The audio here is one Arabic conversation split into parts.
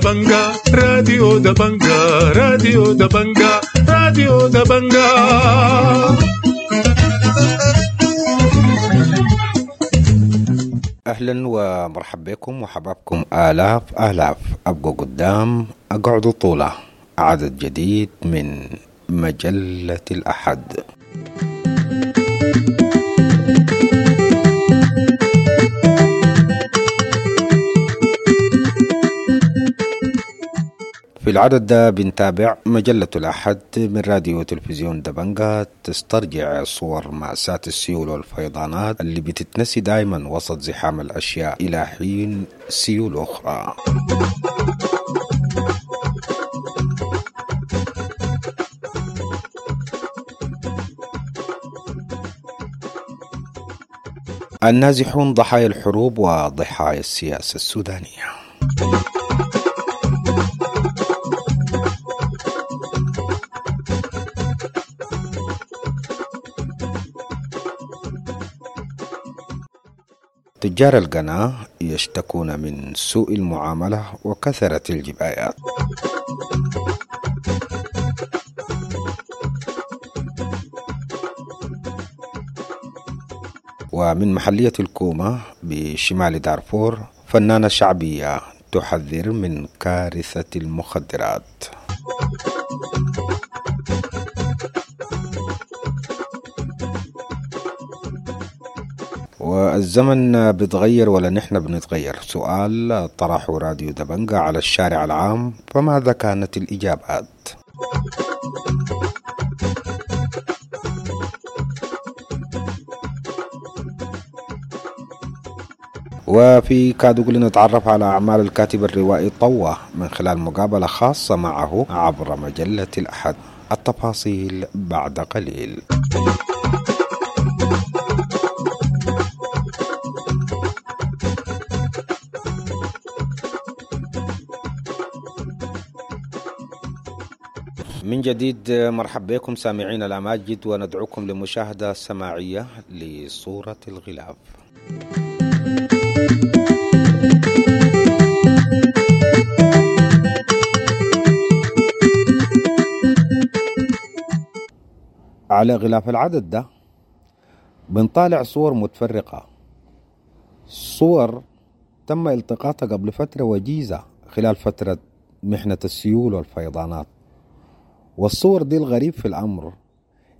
Dabanga, Radio Dabanga, Radio Dabanga, Radio Dabanga. أهلا ومرحبا بكم وحبابكم آلاف آلاف. أبقوا قدام أقعدوا طوله. عدد جديد من مجلة الأحد. في العدد ده بنتابع مجلة الأحد من راديو وتلفزيون دبنجا تسترجع صور مأساة السيول والفيضانات اللي بتتنسي دائما وسط زحام الأشياء إلى حين سيول أخرى. النازحون ضحايا الحروب وضحايا السياسة السودانية. تجار القناة يشتكون من سوء المعاملة وكثرة الجبايات. ومن محلية الكومة بشمال دارفور فنانة شعبية تحذر من كارثة المخدرات. والزمن بيتغير ولا نحن بنتغير؟ سؤال طرحه راديو دبنجة على الشارع العام فماذا كانت الإجابات؟ وفي كادو نتعرف على أعمال الكاتب الروائي طوة من خلال مقابلة خاصة معه عبر مجلة الأحد. التفاصيل بعد قليل. من جديد مرحبا بكم سامعين الأماجد وندعوكم لمشاهدة سماعية لصورة الغلاف. على غلاف العدد ده بنطالع صور متفرقة. صور تم التقاطها قبل فترة وجيزة خلال فترة محنة السيول والفيضانات. والصور دي الغريب في الأمر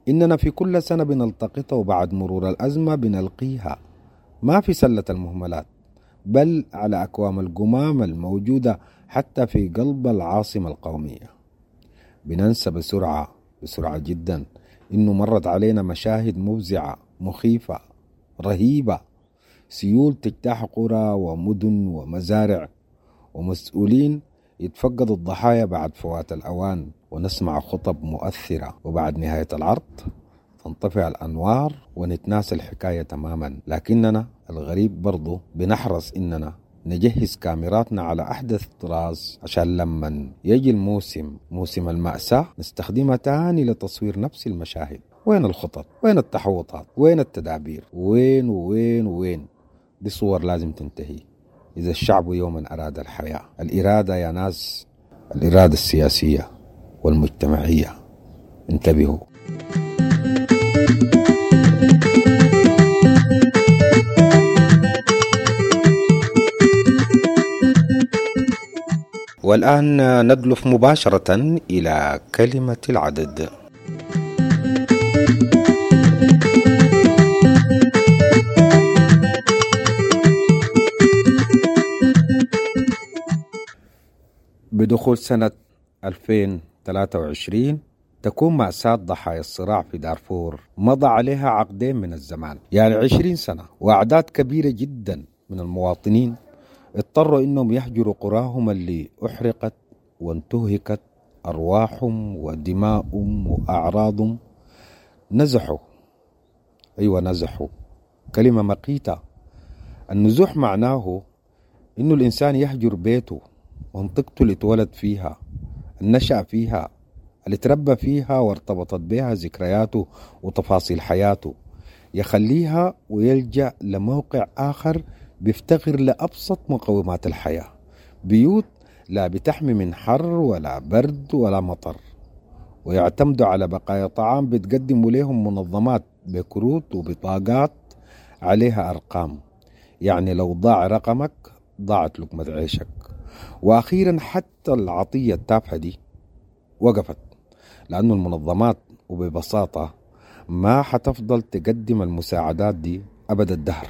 إننا في كل سنة بنلتقطها وبعد مرور الأزمة بنلقيها. ما في سلة المهملات بل على أكوام القمام الموجودة حتى في قلب العاصمة القومية. بننسى بسرعة بسرعة جدا إنه مرت علينا مشاهد مفزعة مخيفة رهيبة. سيول تجتاح قرى ومدن ومزارع ومسؤولين يتفقدوا الضحايا بعد فوات الأوان. ونسمع خطب مؤثرة. وبعد نهاية العرض تنطفئ الأنوار ونتناسى الحكاية تماما. لكننا الغريب برضو بنحرص إننا نجهز كاميراتنا على أحدث طراز عشان لما يجي الموسم موسم المأساة. نستخدمها تاني لتصوير نفس المشاهد. وين الخطط؟ وين التحوطات؟ وين التدابير؟ وين وين وين؟ دي صور لازم تنتهي. إذا الشعب يوما أراد الحياة. الإرادة يا ناس الإرادة السياسية. والمجتمعية. انتبهوا. والآن ندلف مباشرة إلى كلمة العدد. بدخول سنة 2023 تكون مأساة ضحايا الصراع في دارفور. مضى عليها عقدين من الزمان. يعني 20 سنة. وأعداد كبيرة جدا من المواطنين اضطروا إنهم يهجروا قراهم اللي أحرقت وانتهكت أرواحهم ودماؤهم وأعراضهم. نزحوا. أيوه نزحوا. كلمة مقيتة. النزوح معناه إنه الإنسان يهجر بيته. منطقته اللي اتولد فيها. النشا فيها اللي تربى فيها وارتبطت بها ذكرياته وتفاصيل حياته. يخليها ويلجأ لموقع آخر بيفتقر لأبسط مقومات الحياة. بيوت لا بتحمي من حر ولا برد ولا مطر. ويعتمدوا على بقايا طعام بتقدموا لهم منظمات بكروت وبطاقات عليها أرقام. يعني لو ضاع رقمك ضاعت لقمة عيشك. وأخيرا حتى العطية التافهة دي وقفت لأنه المنظمات وببساطة ما حتفضل تقدم المساعدات دي أبد الدهر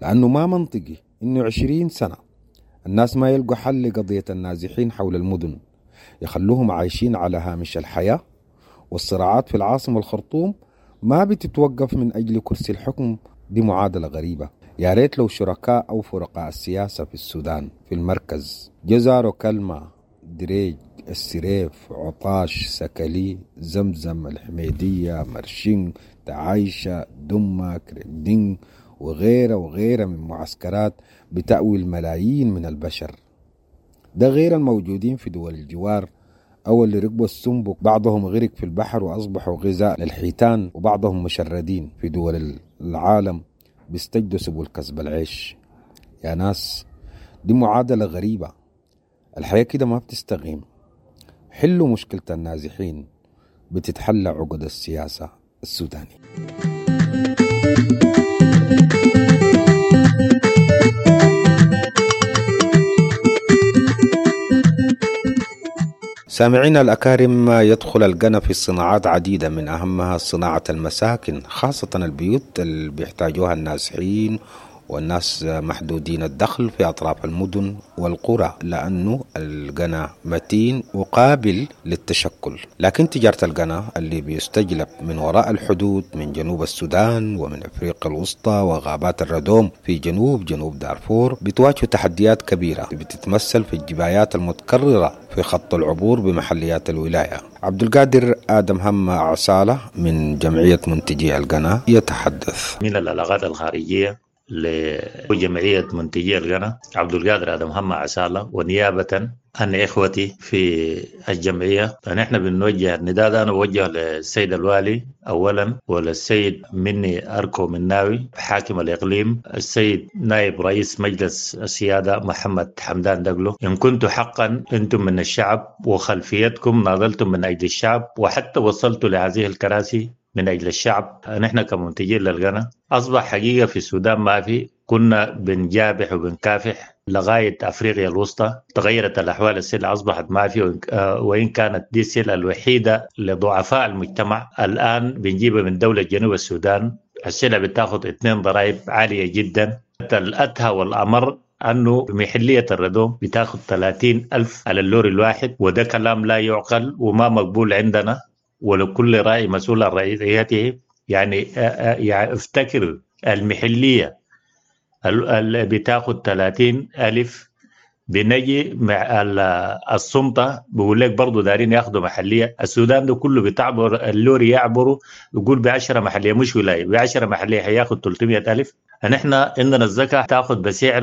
لأنه ما منطقي إنه عشرين سنة الناس ما يلقوا حل لقضية النازحين حول المدن يخلوهم عايشين على هامش الحياة والصراعات في العاصمة الخرطوم ما بتتوقف من أجل كرسي الحكم دي معادلة غريبة. يا ريت لو شركاء أو فرقاء السياسة في السودان في المركز. جزاروا كلمة دريج السريف عطاش سكلي زمزم الحميدية مرشين تعايشة دمة كرندين وغيرها وغيرها من معسكرات بتأوي الملايين من البشر. ده غير الموجودين في دول الجوار أو اللي ركبوا السنبك بعضهم غرق في البحر وأصبحوا غذاء للحيتان وبعضهم مشردين في دول العالم. بيستجدوا سبل كسب العيش. يا ناس دي معادلة غريبة. الحياة كده ما بتستقيم حلوا مشكلة النازحين بتتحلى عقد السياسة السوداني سامعينا الأكارم يدخل القنا في صناعات عديدة من أهمها صناعة المساكن خاصة البيوت اللي بيحتاجوها النازحين والناس محدودين الدخل في أطراف المدن والقرى لأنه القنا متين وقابل للتشكل. لكن تجارة القنا اللي بيستجلب من وراء الحدود من جنوب السودان ومن أفريقيا الوسطى وغابات الردوم في جنوب جنوب دارفور بتواجه تحديات كبيرة. بتتمثل في الجبايات المتكررة في خط العبور بمحليات الولاية. عبد القادر آدم هم عسالة من جمعية منتجي القنا يتحدث. من العلاقات الخارجية لجمعية منتجي القنا عبد القادر آدم هم عسالة ونيابة عن إخوتي في الجمعية. فنحن بنوجه النداء ده أنا بوجه للسيد الوالي أولا وللسيد مني أركو مناوي حاكم الإقليم السيد نائب رئيس مجلس السيادة محمد حمدان دقلو. إن كنتم حقا أنتم من الشعب وخلفيتكم ناضلتم من أجل الشعب وحتى وصلتوا لهذه الكراسي من أجل الشعب. نحن كمنتجين للغنى أصبح حقيقة في السودان ما في كنا بنجابح وبنكافح لغاية أفريقيا الوسطى تغيرت الأحوال السلة أصبحت ما في وان كانت دي السلة الوحيدة لضعفاء المجتمع. الآن بنجيبها من دولة جنوب السودان السلة بتاخذ اثنين ضرائب عالية جدا. الاتهى والأمر أنه بمحلية الردوم بتاخذ 30 ألف على اللوري الواحد وده كلام لا يعقل وما مقبول عندنا. ولكل راعي مسؤول عن رعيته يعني يعني افتكر المحلية اللي بتاخد 30 ألف بنجي مع السلطة بيقول لك برضه دارين ياخدوا محلية. السودان ده كله بتعبر اللوري يعبروا يقول ب 10 محلية مش ولاية ب 10 محلية هياخد 300 ألف. نحن عندنا الزكاة تاخذ بسعر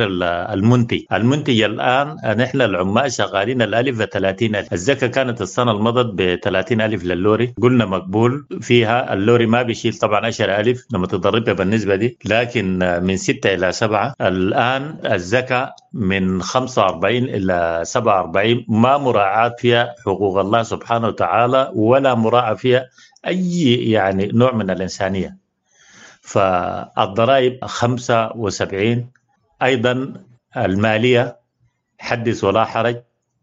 المنتج. المنتج الآن نحن العمال شغالين الألف ب 30 ألف. الزكاة كانت السنة المضت ب 30 ألف للوري قلنا مقبول فيها اللوري ما بيشيل طبعا 10 ألف لما تضربها بالنسبة دي لكن من 6 إلى 7 الآن الزكاة من 45 إلى 47 ما مراعاة فيها حقوق الله سبحانه وتعالى ولا مراعاة فيها أي يعني نوع من الإنسانية. فالضرائب 75 أيضا المالية حدث ولا حرج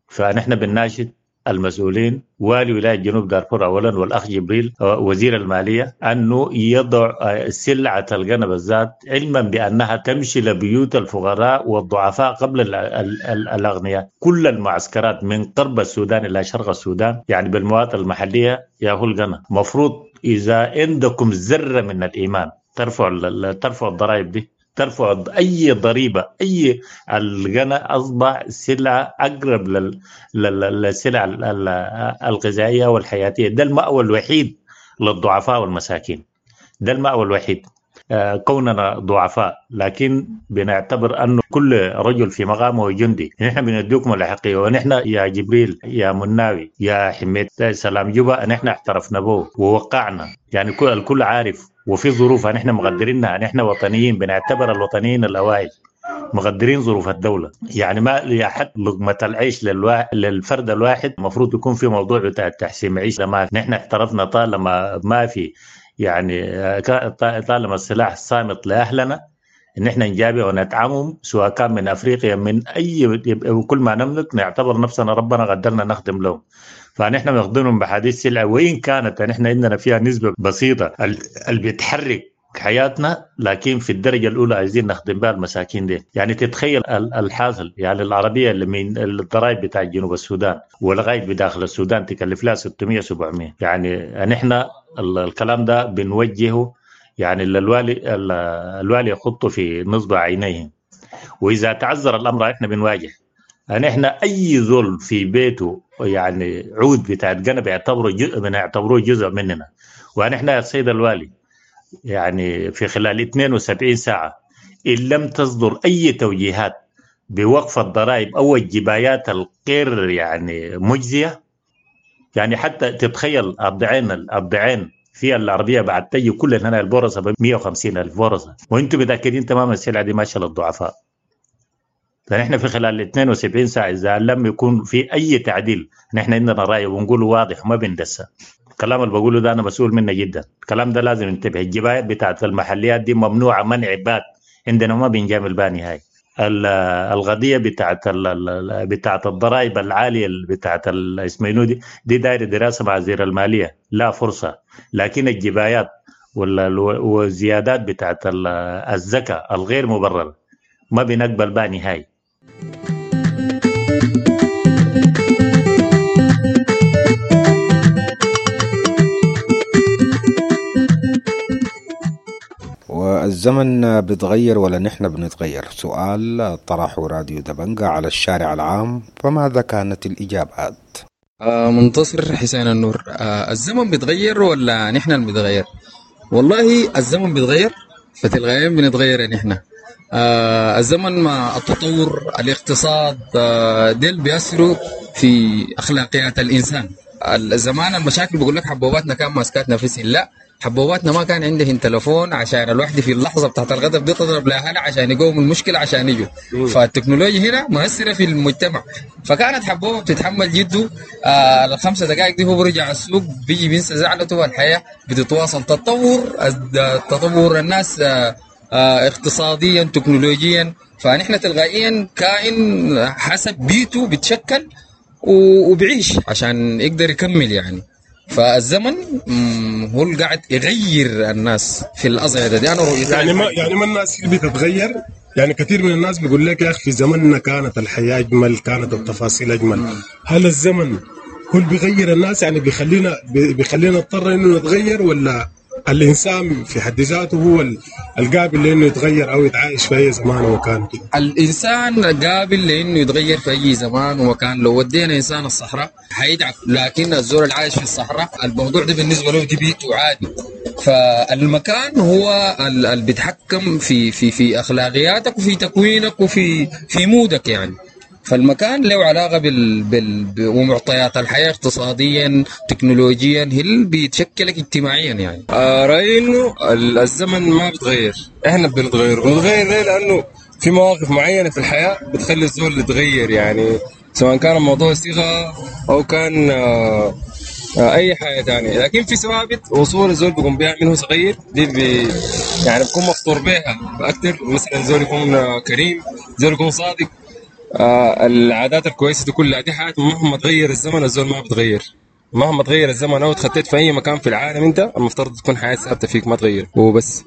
فنحن بنناشد المسؤولين والي ولاية جنوب دارفور اولا والأخ جبريل وزير المالية أنه يضع سلعة الغنى بالذات علما بأنها تمشي لبيوت الفقراء والضعفاء قبل ال ال ال الأغنياء. كل المعسكرات من قرب السودان إلى شرق السودان يعني بالمواد المحلية يا هو الغنى مفروض إذا عندكم ذره من الإيمان ترفع ترفع الضرائب دي. ترفع أي ضريبة أي الغنى أصبح سلعه أقرب للسلع الغذائية والحياتية. ده المأوى الوحيد للضعفاء والمساكين. ده المأوى الوحيد. كوننا ضعفاء لكن بنعتبر انه كل رجل في مقامه جندي. نحن بنديكم الاحقيه ونحن يا جبريل يا مناوي يا حميد سلام جبا نحن اعترفنا به ووقعنا. يعني كل الكل عارف وفي ظروف نحن مقدرينها نحن وطنيين بنعتبر الوطنيين الأوائل. مقدرين ظروف الدولة. يعني ما يحد لقمه العيش للوا... للفرد الواحد المفروض يكون في موضوع بتاع تحسين معيشه ما نحن اعترفنا طالما ما في يعني طالما السلاح صامت لأهلنا إن إحنا نجابه وندعمهم سواء كان من أفريقيا من أي كل ما نملك نعتبر نفسنا ربنا قدرنا نخدم لهم. فنحن بنخدمهم بحديث سلعة. وإن كانت نحن عندنا فيها نسبة بسيطة اللي بيتحرك حياتنا لكن في الدرجة الأولى عايزين نخدم بها المساكين دي. يعني تتخيل الحاصل. يعني العربية اللي من الضرائب بتاع جنوب السودان ولغايه بداخل السودان تكلف لها 600 700 يعني نحن الكلام ده بنوجهه يعني الوالي الوالي يخط في نصب عينيه. وإذا تعذر الأمر إحنا بنواجه. يعني إحنا أي ذل في بيته يعني عود بتاع الجنب يعتبره جزء بنعتبروه جزء مننا. ونحن يا سيد الوالي يعني في خلال 72 ساعة إن لم تصدر أي توجيهات بوقف الضرائب أو الجبايات الغير يعني مجزية يعني حتى تتخيل الضعين الضعين في العربيه بعد تجي كل هنا البورصة ب 150 ألف بورصة. وأنتم متأكدين تماما السلعه دي ماشيه للضعفاء فنحن في خلال 72 ساعة إذا لم يكون في أي تعديل نحن عندنا رأي ونقوله واضح وما بندسه. الكلام اللي بقوله ده أنا مسؤول منه جدا. الكلام ده لازم ننتبه الجبايات بتاعت المحليات دي ممنوعة منع بات. عندنا ما بنجامل باني هاي. القضية بتاعت بتاعت الضرائب العالية بتاعت اسمه دي؟ دي دايرة دراسة مع وزير المالية. لا فرصة. لكن الجبايات والزيادات بتاعت الزكاة الغير مبررة ما بنقبل بها نهائي والزمن بيتغير ولا نحن بنتغير؟ سؤال طرحه راديو دبنجة على الشارع العام فماذا كانت الإجابات؟ آه منتصر حسين النور. آه الزمن بيتغير ولا نحن اللي بنتغير؟ والله الزمن بيتغير فتلقائيا بنتغير نحن. آه الزمن مع التطور الاقتصاد آه ديل بيأثروا في أخلاقيات الإنسان. الزمان المشاكل بقول لك حبوباتنا كان ماسكات نفسي لا حبوباتنا ما كان عندهم تلفون عشان الواحد في اللحظة بتاعت الغضب دي تضرب لاهلها عشان يقوموا المشكلة عشان يجوا. فالتكنولوجيا هنا مؤثرة في المجتمع. فكانت حبوبة بتتحمل جده آه الخمسه دقائق دي هو برجع السوق بيجي بينسى زعلته والحياة بتتواصل. تطور تطور الناس آه اقتصاديا تكنولوجيا. فنحن تلقائيا كائن حسب بيته بيتشكل وبيعيش عشان يقدر يكمل يعني. فالزمن هو اللي قاعد يغير الناس في الأزعدة دي. أنا يعني ما يعني ما الناس اللي بتتغير؟ يعني كثير من الناس بيقول لك يا أخي في زمننا كانت الحياة أجمل كانت التفاصيل أجمل. هل الزمن هو اللي بيغير الناس؟ يعني بيخلينا بيخلينا نضطر إنه نتغير ولا الإنسان في حد ذاته هو القابل لأنه يتغير أو يتعايش في أي زمان ومكان. الإنسان قابل لأنه يتغير في أي زمان ومكان. لو ودينا إنسان الصحراء حيدعك لكن الزول العايش في الصحراء الموضوع ده بالنسبة له دي بيته عادي فالمكان هو اللي بيتحكم في في في أخلاقياتك وفي تكوينك وفي في مودك يعني. فالمكان له علاقة بال... بال... ومعطيات الحياة اقتصاديا تكنولوجيا هي بيتشكلك اجتماعيا يعني؟ آه رأيي إنه الزمن ما بيتغير إحنا بنتغير. بنتغير ليه؟ لأنه في مواقف معينة في الحياة بتخلي الزول يتغير يعني. سواء كان الموضوع صيغة أو كان آه آه أي حاجة ثانية لكن في ثوابت وصول الزول بيقوم بها منه صغير دي بي يعني بكون مفطور بها أكثر مثلا زول يكون كريم زول يكون صادق. آه العادات الكويسة دي كلها دي حاجات مهما تغير الزمن الزول ما بتغير. مهما تغير الزمن أو اتخطيت في أي مكان في العالم أنت المفترض تكون حياة ثابتة فيك ما تغير. وبس.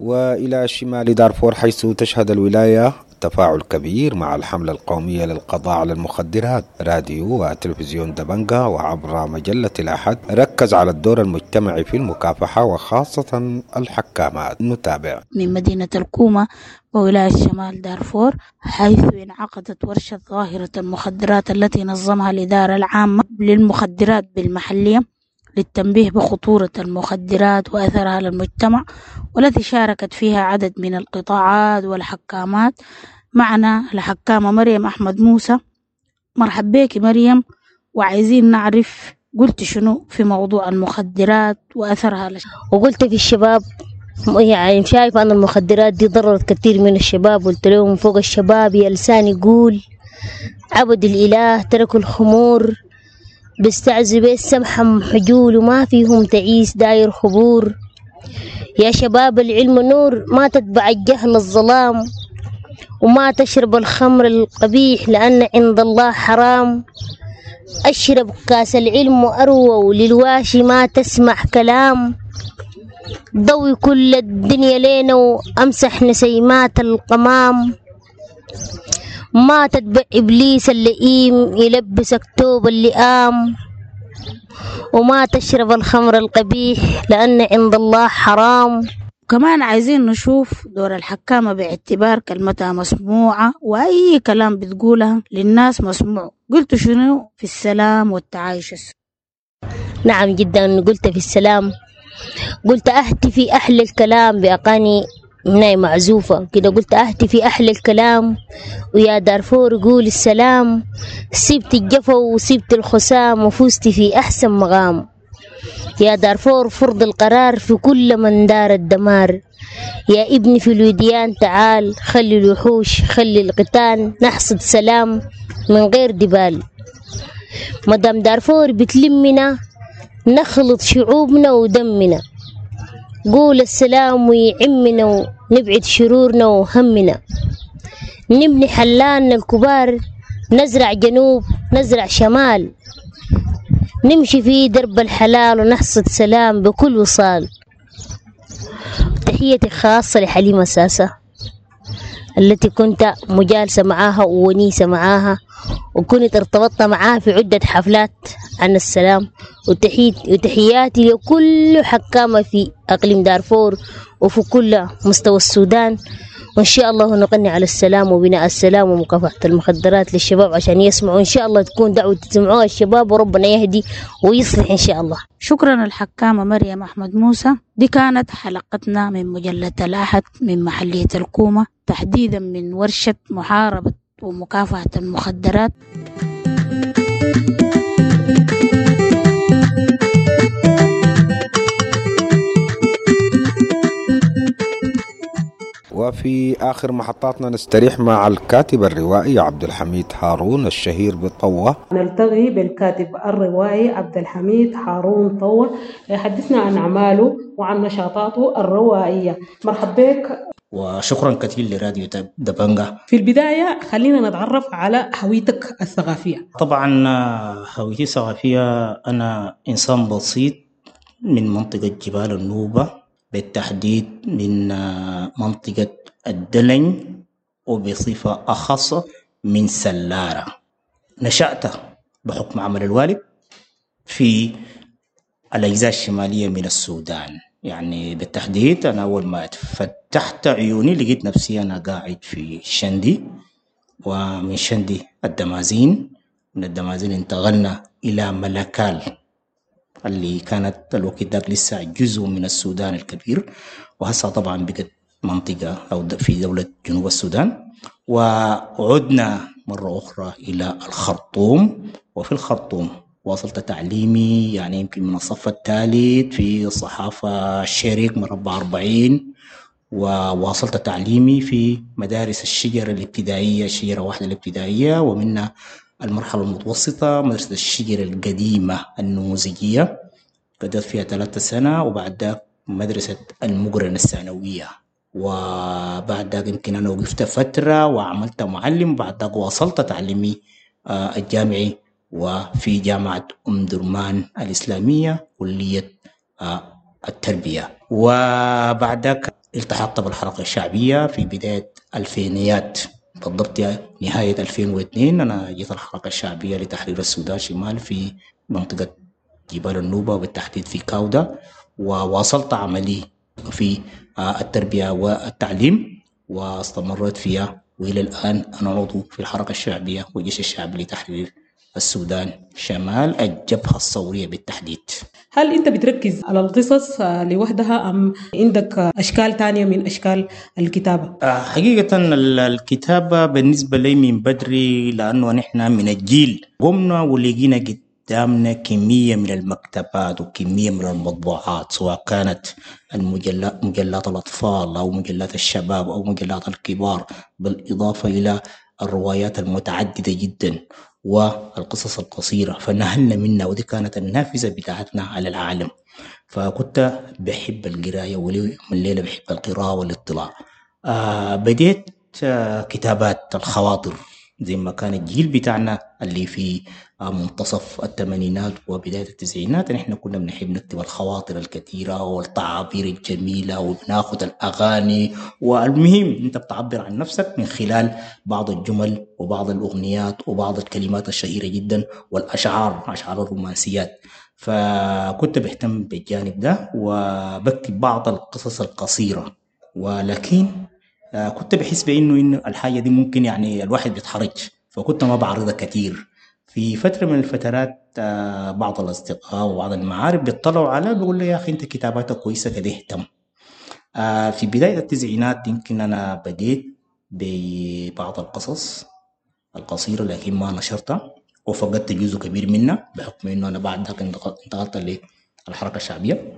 وإلى شمال دارفور حيث تشهد الولاية تفاعل كبير مع الحملة القومية للقضاء على المخدرات. راديو وتلفزيون دبنجا وعبر مجلة الأحد ركز على الدور المجتمعي في المكافحة وخاصة الحكامات. نتابع. من مدينة الكومة وولاية شمال دارفور حيث انعقدت ورشة ظاهرة المخدرات التي نظمها الإدارة العامة للمخدرات بالمحلية. للتنبيه بخطورة المخدرات وأثرها على المجتمع والتي شاركت فيها عدد من القطاعات والحكامات. معنا الحكامة مريم أحمد موسى. مرحب بك مريم. وعايزين نعرف قلت شنو في موضوع المخدرات وأثرها على وقلت في الشباب يعني شايف أن المخدرات دي ضررت كثير من الشباب قلت لهم فوق الشباب يا لسان يقول عبد الإله تركوا الخمور بيستعزوا بيه السمحة حجول وما فيهم تعيس داير خبور. يا شباب العلم نور ما تتبع الجهل الظلام. وما تشرب الخمر القبيح لأن عند الله حرام. أشرب كاس العلم وأروى وللواشي ما تسمع كلام. ضوي كل الدنيا لينا وأمسح نسيمات القمام. ما تتبع إبليس اللئيم يلبسك توب اللئام وما تشرب الخمر القبيح لأن عند الله حرام. كمان عايزين نشوف دور الحكامة باعتبار كلمتها مسموعة وأي كلام بتقولها للناس مسموع. قلت شنو؟ في السلام والتعايش السلام نعم جدا قلت في السلام. قلت أهتي في أحلى الكلام بأغاني هنا معزوفة. كده قلت أهتي في أحلى الكلام ويا دارفور قول السلام. سيبت الجفا وسيبت الخسام وفزت في أحسن مقام. يا دارفور فرض القرار في كل من دار الدمار. يا ابني في الوديان تعال خلي الوحوش خلي القتال نحصد سلام من غير دبال. مدام دارفور بتلمنا نخلط شعوبنا ودمنا. قول السلام ويعمنا ونبعد شرورنا وهمنا. نبني حلالنا الكبار نزرع جنوب نزرع شمال. نمشي في درب الحلال ونحصد سلام بكل وصال. تحيتي خاصة لحليمة ساسة التي كنت مجالسة معاها وونيسة معاها وكنت ارتبطت معاها في عدة حفلات. عن السلام وتحياتي لكل حكامة في أقليم دارفور وفي كل مستوى السودان. وإن شاء الله نقني على السلام وبناء السلام ومكافحة المخدرات للشباب عشان يسمعوا. إن شاء الله تكون دعوة تسمعوها الشباب وربنا يهدي ويصلح إن شاء الله. شكرا الحكامة مريم أحمد موسى. دي كانت حلقتنا من مجلة الأحد من محلية الكومة تحديدا من ورشة محاربة ومكافحة المخدرات. وفي آخر محطاتنا نستريح مع الكاتب الروائي عبد الحميد هارون الشهير بطوة نلتقي بالكاتب الروائي عبد الحميد هارون طوة. يحدثنا عن أعماله وعن نشاطاته الروائية. مرحبا بك. وشكرا كثير لراديو دبنجا في البداية خلينا نتعرف على هويتك الثقافية. طبعا هويتي الثقافية أنا إنسان بسيط من منطقة جبال النوبة. بالتحديد من منطقة الدلن وبصفة أخص من سلارة. نشأت بحكم عمل الوالد في الأجزاء الشمالية من السودان. يعني بالتحديد أنا أول ما فتحت عيوني لقيت نفسي أنا قاعد في شندي ومن شندي الدمازين. من الدمازين انتقلنا إلى ملكال. اللي كانت الوقت ذاك لسه جزء من السودان الكبير وهسه طبعا بقت منطقة أو في دولة جنوب السودان. وعدنا مرة أخرى إلى الخرطوم وفي الخرطوم واصلت تعليمي يعني يمكن من الصف الثالث في صحافة شريك مربع 40 وواصلت تعليمي في مدارس الشجرة الابتدائية الشجرة واحدة الابتدائية ومنها المرحلة المتوسطة مدرسة الشجرة القديمة النموذجية قضيت فيها ثلاثة سنة وبعد مدرسة المقرنة الثانوية. وبعد ذاك يمكن أنا وقفت فترة وعملت معلم بعد ذاك واصلت تعليمي الجامعي. وفي جامعة أم درمان الإسلامية كلية التربية. وبعد ذاك التحقت بالحلقة الشعبية في بداية الفينيات. بالضبط نهاية 2002 أنا جيت الحلقة الشعبية لتحرير السودان شمال في منطقة جبال النوبة وبالتحديد في كاودا وواصلت عملي في التربية والتعليم واستمرت فيها وإلى الآن أنا عضو في الحركة الشعبية والجيش الشعبي لتحرير السودان شمال الجبهة الثورية بالتحديد. هل أنت بتركز على القصص لوحدها أم عندك أشكال تانية من أشكال الكتابة؟ آه، حقيقة ال- الكتابة بالنسبة لي من بدري لأنه نحن من الجيل. قمنا ولقينا قدامنا كمية من المكتبات وكمية من المطبوعات سواء كانت المجلات مجلات الأطفال أو مجلات الشباب أو مجلات الكبار بالإضافة إلى الروايات المتعددة جدا. والقصص القصيرة. فنهلنا منها ودي كانت النافذة بتاعتنا على العالم. فكنت بحب القراية ولي من الليلة بحب القراءة والاطلاع. آه بديت آه كتابات الخواطر. زي ما كان الجيل بتاعنا اللي في آه منتصف الثمانينات وبداية التسعينات. نحن كنا بنحب نكتب الخواطر الكثيرة والتعابير الجميلة وناخذ الأغاني. والمهم أنت بتعبر عن نفسك من خلال بعض الجمل وبعض الأغنيات وبعض الكلمات الشهيرة جدا والأشعار أشعار الرومانسيات. فكنت بهتم بالجانب ده وبكتب بعض القصص القصيرة. ولكن كنت بحس بإنه إنه الحاجة دي ممكن يعني الواحد بيتحرج. فكنت ما بعرضها كتير. في فترة من الفترات آه، بعض الأصدقاء وبعض المعارف بيطلعوا على بيقول لي يا أخي أنت كتاباتك كويسة كده اهتم آه، في بداية التسعينات يمكن أنا بديت ببعض القصص القصيرة لكن ما نشرتها وفقدت جزء كبير منها بحكم إنه أنا بعد ذاك انتقلت للحركه الشعبيه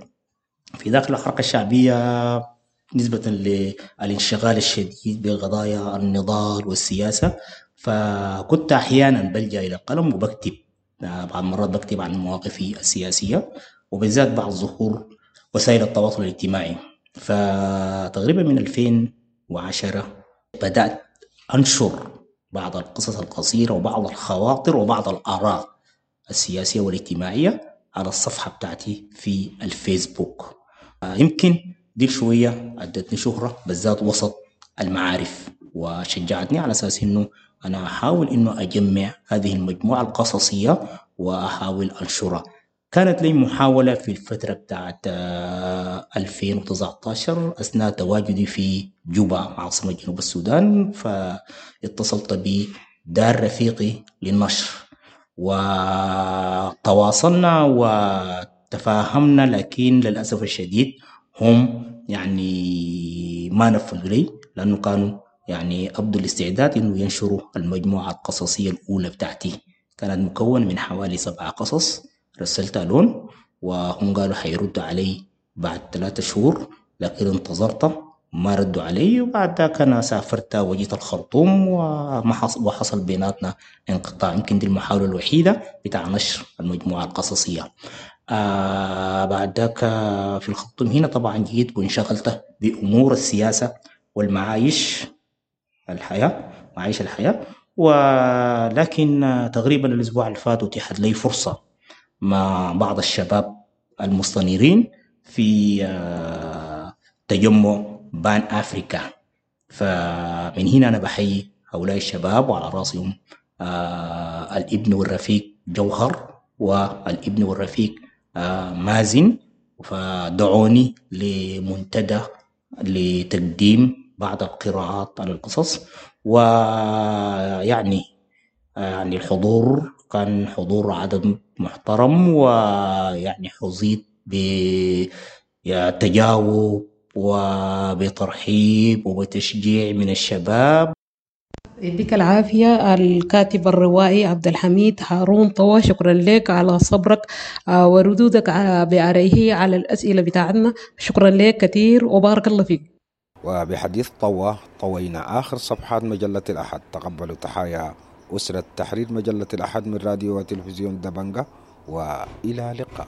في داخل الحركة الشعبية نسبة للانشغال الشديد بقضايا النضال والسياسة. فكنت أحيانا بلجأ إلى القلم وبكتب. بعض مرات بكتب عن مواقفي السياسية وبالذات بعد ظهور وسائل التواصل الاجتماعي. فتقريبا من 2010 بدأت أنشر بعض القصص القصيرة وبعض الخواطر وبعض الآراء السياسية والاجتماعية على الصفحة بتاعتي في الفيسبوك. يمكن دي شوية أدتني شهرة بالذات وسط المعارف وشجعتني على أساس إنه أنا أحاول إنه أجمع هذه المجموعة القصصية وأحاول أنشرها. كانت لي محاولة في الفترة بتاعت آه، 2019 أثناء تواجدي في جوبا عاصمة جنوب السودان فاتصلت بدار رفيقي للنشر. وتواصلنا وتفاهمنا لكن للأسف الشديد هم يعني ما نفذوا لي لأنه كانوا يعني أبدوا الاستعداد إنه ينشروا المجموعة القصصية الأولى بتاعتي. كانت مكونة من حوالي سبعة قصص رسلتها لهم وهم قالوا حيردوا علي بعد ثلاثة شهور لكن انتظرت ما ردوا علي وبعد ذاك أنا سافرت وجيت الخرطوم وما حصل وحصل بيناتنا انقطاع. يمكن دي المحاولة الوحيدة بتاع نشر المجموعة القصصية. آه بعد ذاك في الخرطوم هنا طبعا جيت وانشغلت بأمور السياسة والمعايش الحياة معايش الحياة. ولكن تقريبا الأسبوع اللي فات أتيحت لي فرصة مع بعض الشباب المستنيرين في آه، تجمع بان أفريكا. فمن هنا أنا بحيي هؤلاء الشباب وعلى رأسهم آه الإبن والرفيق جوهر والإبن والرفيق مازن فدعوني لمنتدى لتقديم بعض القراءات على القصص ويعني يعني الحضور كان حضور عدد محترم ويعني حظيت بتجاوب وبترحيب وبتشجيع من الشباب. يديك العافية الكاتب الروائي عبد الحميد هارون طوى. شكرا لك على صبرك آه، وردودك ع- بأريه على الأسئلة بتاعتنا. شكرا لك كثير وبارك الله فيك. وبحديث طوى طوينا آخر صفحات مجلة الأحد. تقبلوا تحايا أسرة تحرير مجلة الأحد من راديو وتلفزيون دبنجة وإلى اللقاء